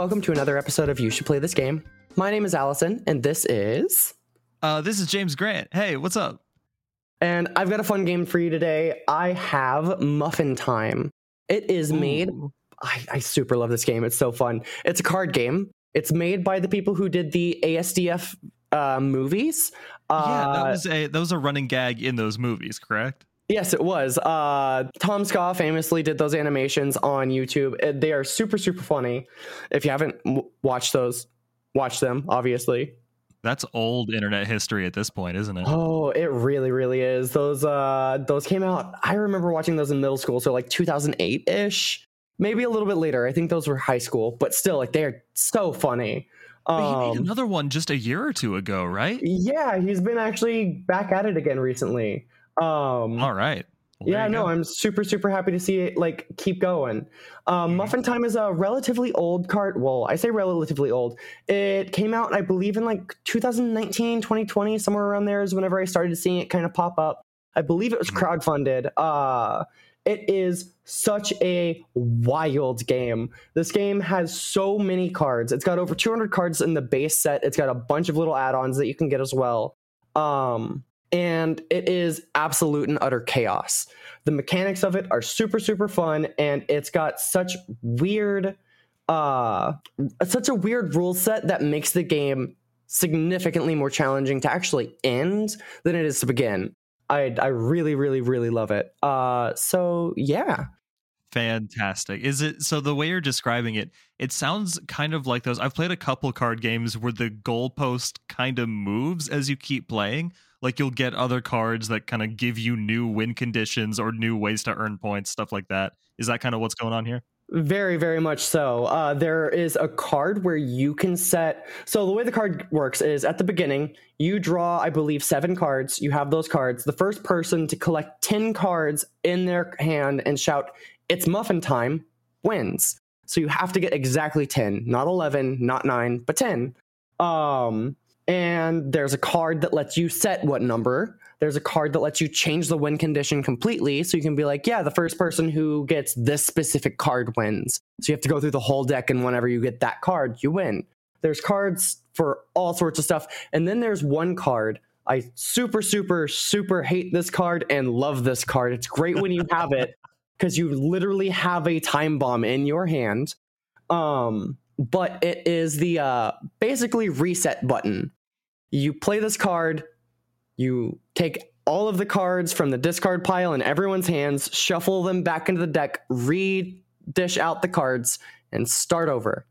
welcome to another episode of You Should Play This Game. My name is Allison, and this is. Uh, this is James Grant. Hey, what's up? And I've got a fun game for you today. I have Muffin Time. It is made. I, I super love this game. It's so fun. It's a card game. It's made by the people who did the ASDF uh, movies. yeah, that Uh, was a that was a running gag in those movies, correct? Yes, it was. Uh, Tom Ska famously did those animations on YouTube. Uh, They are super, super funny. If you haven't w- watched those, watch them, obviously. That's old internet history at this point, isn't it? Oh, it really, really is. Those uh those came out. I remember watching those in middle school, so like 2008-ish. Maybe a little bit later. I think those were high school, but still like they're so funny. But he made Um, another one just a year or two ago, right? yeah, he's been actually back at it again recently. Um All right. Well, yeah, no, go. I'm super, super happy to see it like keep going. Um, Mhm. Muffin Time is a relatively old card. Well, I say relatively old. It came out, I believe, in like 2019, 2020, somewhere around there is whenever I started seeing it kind of pop up. I believe it was Mhm. crowdfunded. Uh, it is such a wild game. This game has so many cards. It's got over 200 cards in the base set. It's got a bunch of little add-ons that you can get as well. Um, and it is absolute and utter chaos. The mechanics of it are super super fun and it's got such weird uh such a weird rule set that makes the game significantly more challenging to actually end than it is to begin. I I really really really love it. Uh so yeah. Fantastic. Is it so the way you're describing it, it sounds kind of like those I've played a couple card games where the goalpost kind of moves as you keep playing. Like you'll get other cards that kind of give you new win conditions or new ways to earn points, stuff like that. Is that kind of what's going on here? Very, very much so. Uh, there is a card where you can set. So, the way the card works is at the beginning, you draw, I believe, seven cards. You have those cards. The first person to collect 10 cards in their hand and shout, It's muffin time, wins. So, you have to get exactly 10, not 11, not 9, but 10. Um, and there's a card that lets you set what number. There's a card that lets you change the win condition completely. So you can be like, yeah, the first person who gets this specific card wins. So you have to go through the whole deck, and whenever you get that card, you win. There's cards for all sorts of stuff. And then there's one card. I super, super, super hate this card and love this card. It's great when you have it because you literally have a time bomb in your hand. Um, but it is the uh, basically reset button. You play this card, you take all of the cards from the discard pile in everyone's hands, shuffle them back into the deck, re-dish out the cards, and start over.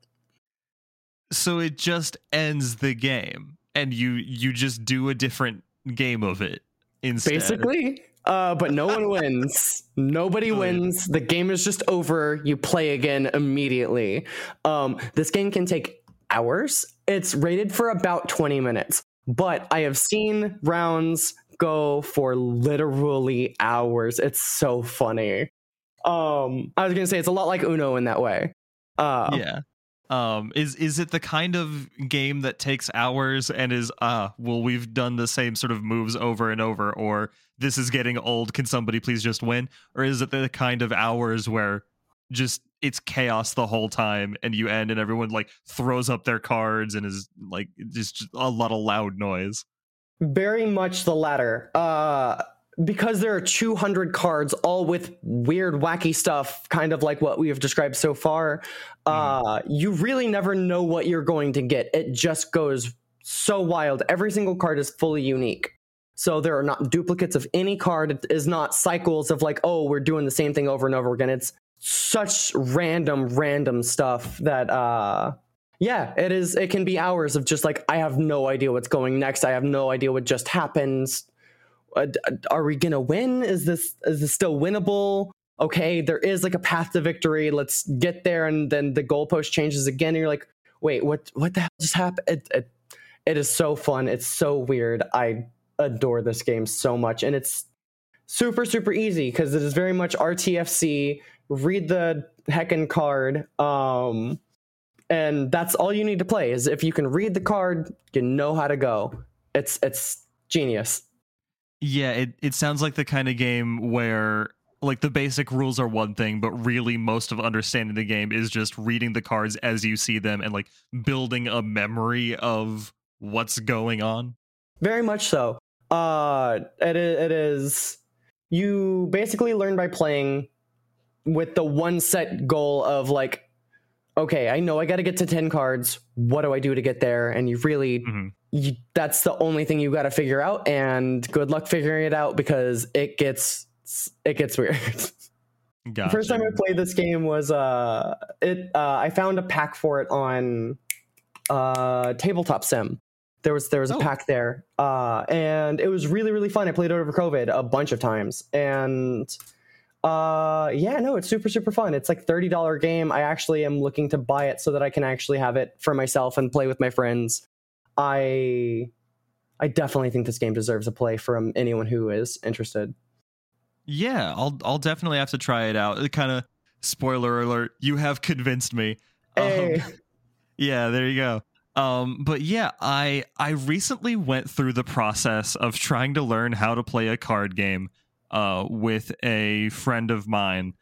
So it just ends the game and you you just do a different game of it instead. Basically. Uh, but no one wins. Nobody Brilliant. wins. The game is just over. You play again immediately. Um, this game can take hours. It's rated for about 20 minutes, but I have seen rounds go for literally hours. It's so funny. Um, I was gonna say it's a lot like Uno in that way. Uh, yeah um is is it the kind of game that takes hours and is uh well we've done the same sort of moves over and over or this is getting old. Can somebody please just win? Or is it the kind of hours where just it's chaos the whole time and you end and everyone like throws up their cards and is like just a lot of loud noise? Very much the latter. Uh, because there are 200 cards, all with weird, wacky stuff, kind of like what we have described so far. Uh, you really never know what you're going to get. It just goes so wild. Every single card is fully unique. So there are not duplicates of any card. It is not cycles of like, oh, we're doing the same thing over and over again. It's such random, random stuff that uh yeah, it is it can be hours of just like I have no idea what's going next. I have no idea what just happened. Uh, d- are we to win? Is this is this still winnable? Okay, there is like a path to victory. Let's get there and then the goalpost changes again and you're like, "Wait, what what the hell just happened?" It, it, it is so fun. It's so weird. I adore this game so much and it's super super easy because it is very much RTFC. Read the heckin' card. Um and that's all you need to play is if you can read the card, you know how to go. It's it's genius. Yeah, it, it sounds like the kind of game where like the basic rules are one thing, but really most of understanding the game is just reading the cards as you see them and like building a memory of what's going on. Very much so. Uh, it is, it is. You basically learn by playing with the one set goal of like, okay, I know I got to get to ten cards. What do I do to get there? And you really, Mhm. You, that's the only thing you got to figure out. And good luck figuring it out because it gets it gets weird. Gotcha. The first time I played this game was uh it uh I found a pack for it on uh tabletop sim. There was there was a Oh. pack there. Uh and it was really really fun. I played it over COVID a bunch of times and uh yeah, no, it's super super fun. It's like $30 game. I actually am looking to buy it so that I can actually have it for myself and play with my friends. I I definitely think this game deserves a play from anyone who is interested. Yeah, I'll I'll definitely have to try it out. It kind of spoiler alert, you have convinced me. Um, yeah, there you go. Um, but yeah, I I recently went through the process of trying to learn how to play a card game uh, with a friend of mine.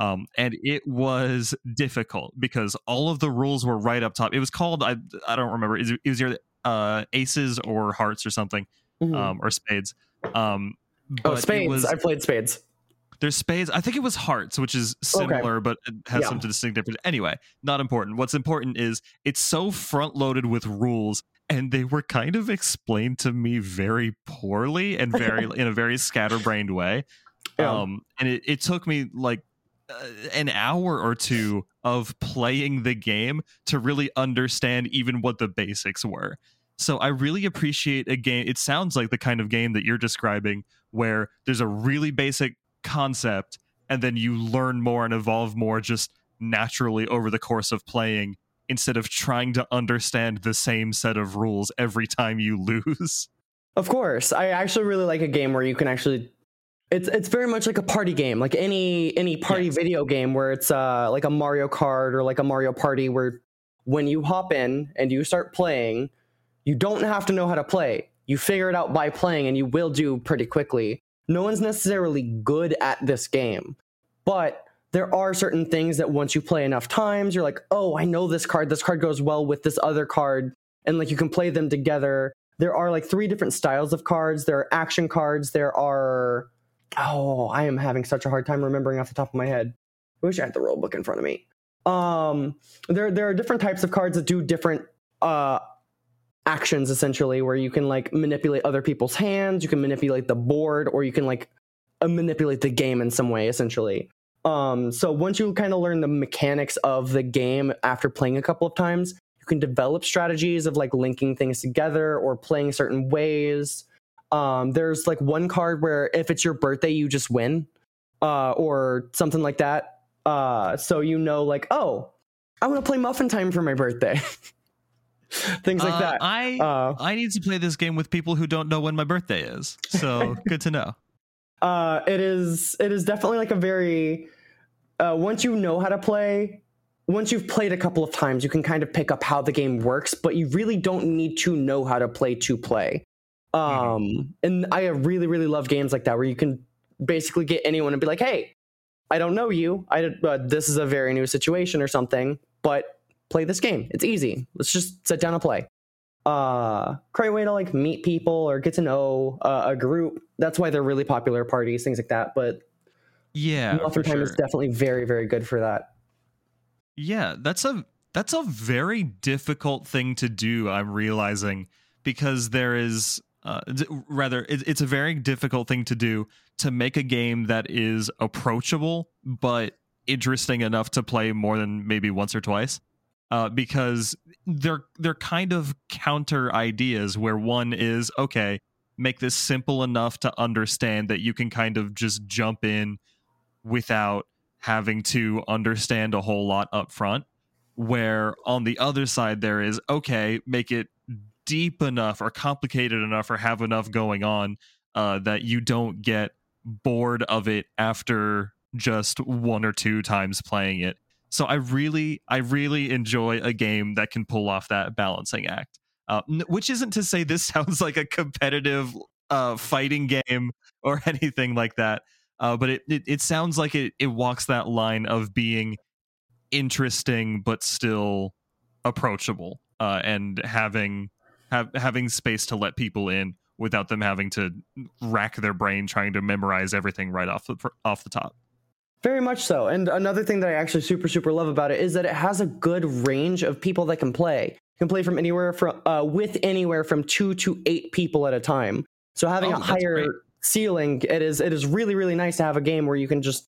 Um, and it was difficult because all of the rules were right up top. It was called I I don't remember. It was, it was either uh, aces or hearts or something, Mhm. um, or spades. Um, oh, spades. was- I played spades. there's spades. I think it was hearts, which is similar, but it has Yeah. some distinct difference. Anyway, not important. What's important is it's so front loaded with rules, and they were kind of explained to me very poorly and very in a very scatterbrained way. Yeah. Um, and it, it took me like uh, an hour or two of playing the game to really understand even what the basics were. So I really appreciate a game. It sounds like the kind of game that you're describing where there's a really basic concept and then you learn more and evolve more just naturally over the course of playing instead of trying to understand the same set of rules every time you lose. Of course, I actually really like a game where you can actually. It's it's very much like a party game, like any any party Yes. video game where it's uh like a Mario Kart or like a Mario Party where when you hop in and you start playing, you don't have to know how to play. You figure it out by playing, and you will do pretty quickly. No one's necessarily good at this game, but there are certain things that once you play enough times, you're like, oh, I know this card. This card goes well with this other card, and like you can play them together there are like three different styles of cards. There are action cards. There are oh, I am having such a hard time remembering off the top of my head. I wish I had the rule book in front of me. Um, there there are different types of cards that do different uh actions essentially, where you can like manipulate other people's hands, you can manipulate the board, or you can like uh, manipulate the game in some way essentially. Um, so once you kind of learn the mechanics of the game after playing a couple of times, you can develop strategies of like linking things together or playing certain ways. Um, there's like one card where if it's your birthday, you just win, uh, or something like that. Uh, so you know, like, oh, I want to play Muffin Time for my birthday. Things like Uh, that. I Uh, I need to play this game with people who don't know when my birthday is. So good to know. uh, it is it is definitely like a very uh, once you know how to play once you've played a couple of times you can kind of pick up how the game works but you really don't need to know how to play to play um and i really really love games like that where you can basically get anyone and be like hey i don't know you. I uh, this is a very new situation or something but play this game. It's easy. Let's just sit down and play. Uh great way to like meet people or get to know uh, a group. That's why they're really popular parties things like that but Yeah, muffin time sure. is definitely very very good for that. Yeah, that's a that's a very difficult thing to do. I'm realizing because there is uh, rather it, it's a very difficult thing to do to make a game that is approachable but interesting enough to play more than maybe once or twice. Uh, because they're they're kind of counter ideas where one is okay, make this simple enough to understand that you can kind of just jump in without having to understand a whole lot up front where on the other side there is okay make it deep enough or complicated enough or have enough going on uh, that you don't get bored of it after just one or two times playing it. So i really i really enjoy a game that can pull off that balancing act uh, which isn't to say this sounds like a competitive uh, fighting game or anything like that Uh, but it, it it sounds like it it walks that line of being interesting but still approachable uh, and having have, having space to let people in without them having to rack their brain trying to memorize everything right off the off the top. Very much so. And another thing that I actually super super love about it is that it has a good range of people that can play. You can play from anywhere from uh, with anywhere from two to eight people at a time. So having Oh, a higher great. ceiling, it is it is really really nice to have a game where you can just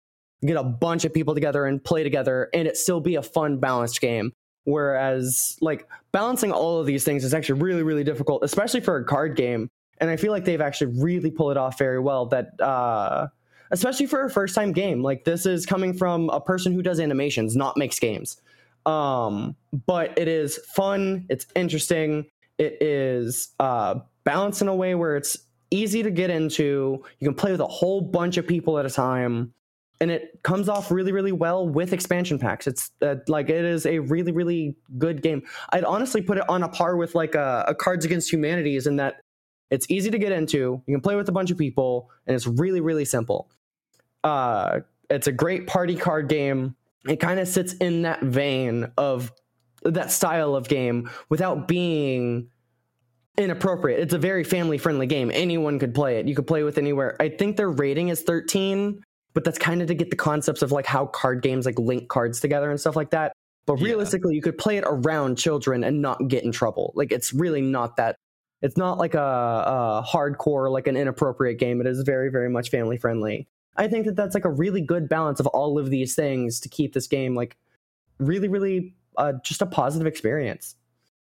get a bunch of people together and play together, and it still be a fun balanced game. Whereas like balancing all of these things is actually really really difficult, especially for a card game. And I feel like they've actually really pulled it off very well. That uh, especially for a first time game, like this is coming from a person who does animations, not makes games. Um, but it is fun. It's interesting. It is uh, balanced in a way where it's easy to get into. You can play with a whole bunch of people at a time, and it comes off really, really well with expansion packs. It's uh, like it is a really, really good game. I'd honestly put it on a par with like a, a Cards Against Humanities in that it's easy to get into. You can play with a bunch of people, and it's really, really simple. Uh, it's a great party card game. It kind of sits in that vein of that style of game without being inappropriate. It's a very family friendly game. Anyone could play it. You could play with anywhere. I think their rating is 13, but that's kind of to get the concepts of like how card games like link cards together and stuff like that. But Yeah. realistically, you could play it around children and not get in trouble. Like it's really not that. It's not like a, a hardcore, like an inappropriate game. It is very, very much family friendly. I think that that's like a really good balance of all of these things to keep this game like really, really uh, just a positive experience.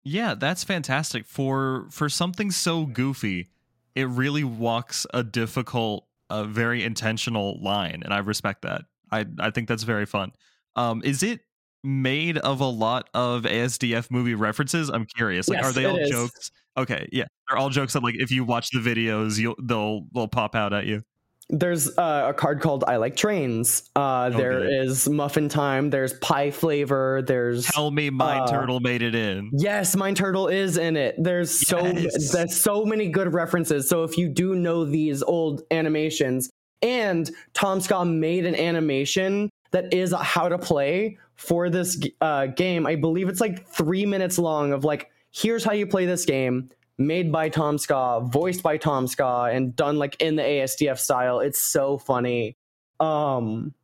Yeah, that's fantastic for for something so goofy. It really walks a difficult, uh, very intentional line, and I respect that. I I think that's very fun. Um, is it made of a lot of ASDF movie references? I'm curious. Like, Yes, are they all is. jokes? Okay, yeah, they're all jokes that like if you watch the videos, you'll they'll they'll pop out at you. There's uh, a card called I Like Trains. Uh, there good. is Muffin Time. There's Pie Flavor. There's Tell me, Mine Uh, Turtle made it in. Yes, Mine Turtle is in it. There's so there's so many good references. So if you do know these old animations, and Tom Ska made an animation that is how to play for this uh, game. I believe it's like three minutes long of like, here's how you play this game. Made by Tom Ska, voiced by Tom Ska, and done like in the ASDF style. It's so funny. Um,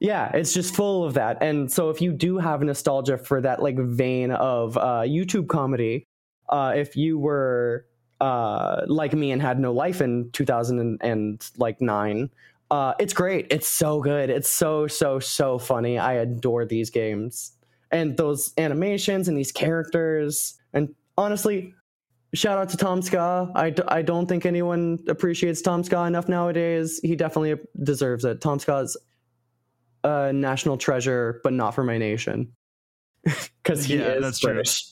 yeah, it's just full of that. And so if you do have nostalgia for that like vein of uh, YouTube comedy, uh, if you were uh, like me and had no life in 2000 and like nine, uh, it's great. It's so good. It's so so so funny. I adore these games and those animations and these characters. And honestly, shout out to Tom Ska. I, d- I don't think anyone appreciates Tom Ska enough nowadays. He definitely deserves it. Tom Ska's a national treasure, but not for my nation. Because he Yeah, is that's true. British.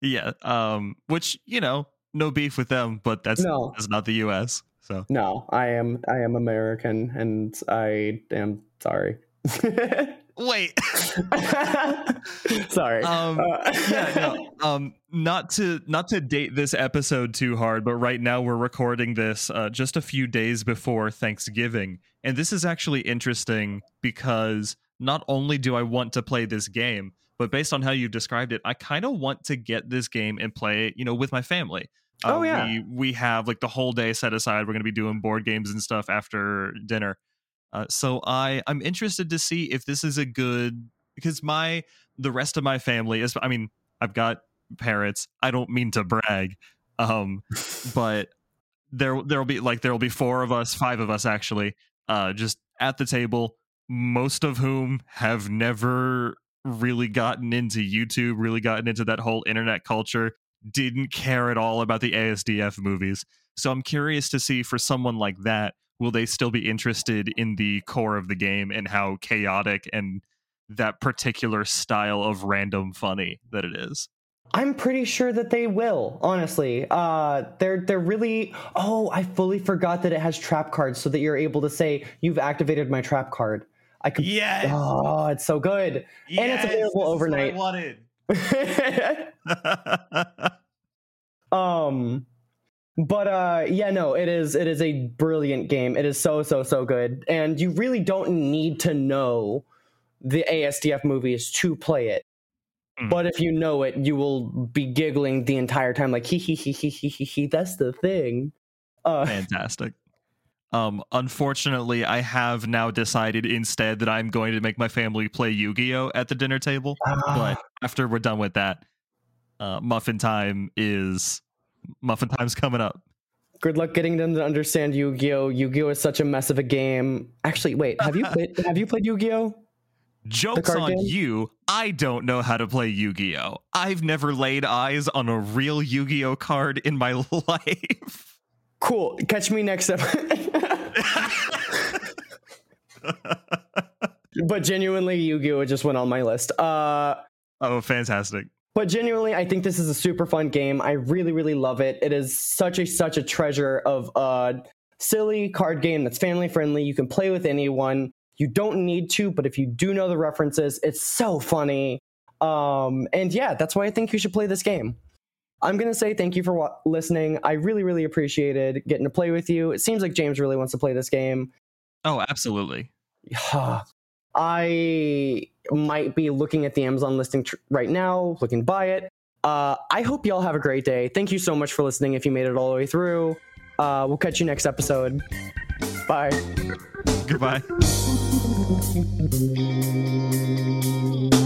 Yeah, um, which you know, no beef with them, but that's No. that's not the U.S. So No, I am I am American and I am sorry. wait, sorry. um, Uh, yeah, no, um, not to not to date this episode too hard, but right now we're recording this uh, just a few days before Thanksgiving, and this is actually interesting because not only do I want to play this game, but based on how you've described it, I kind of want to get this game and play it, you know, with my family. Uh, Oh, yeah. we we have like the whole day set aside. We're going to be doing board games and stuff after dinner. Uh, so I I'm interested to see if this is a good because my the rest of my family is I mean I've got parents. I don't mean to brag, um, but there there'll be like there'll be four of us, five of us actually, uh, just at the table. Most of whom have never really gotten into YouTube, really gotten into that whole internet culture, didn't care at all about the ASDF movies. So I'm curious to see for someone like that, will they still be interested in the core of the game and how chaotic and that particular style of random funny that it is? I'm pretty sure that they will, honestly. Uh they're they're really oh, I fully forgot that it has trap cards so that you're able to say you've activated my trap card. I could Yes. Oh, it's so good. And it's available overnight. I wanted. um but uh yeah no it is it is a brilliant game it is so so so good and you really don't need to know the asdf movies to play it Mm. but if you know it you will be giggling the entire time like hee hee hee hee hee hee hee that's the thing uh Fantastic. Um, unfortunately, I have now decided instead that I'm going to make my family play Yu-Gi-Oh at the dinner table. But after we're done with that, uh, muffin time is muffin time's coming up. good luck getting them to understand yu-gi-oh yu-gi-oh is such a mess of a game actually wait have you played have you played yu-gi-oh Jokes on game? you. I don't know how to play Yu-Gi-Oh. I've never laid eyes on a real Yu-Gi-Oh card in my life. cool catch me next episode but genuinely yu-gi-oh just went on my list uh oh, fantastic. But genuinely i think this is a super fun game. I really really love it. It is such a such a treasure of a silly card game that's family friendly. You can play with anyone. You don't need to but if you do know the references it's so funny. Um and yeah that's why i think you should play this game. I'm gonna say thank you for wa- listening. I really really appreciated getting to play with you. It seems like james really wants to play this game. Oh, absolutely. I might be looking at the Amazon listing tr- right now, looking to buy it. Uh, I hope y'all have a great day. Thank you so much for listening if you made it all the way through. Uh, we'll catch you next episode. Bye. Goodbye.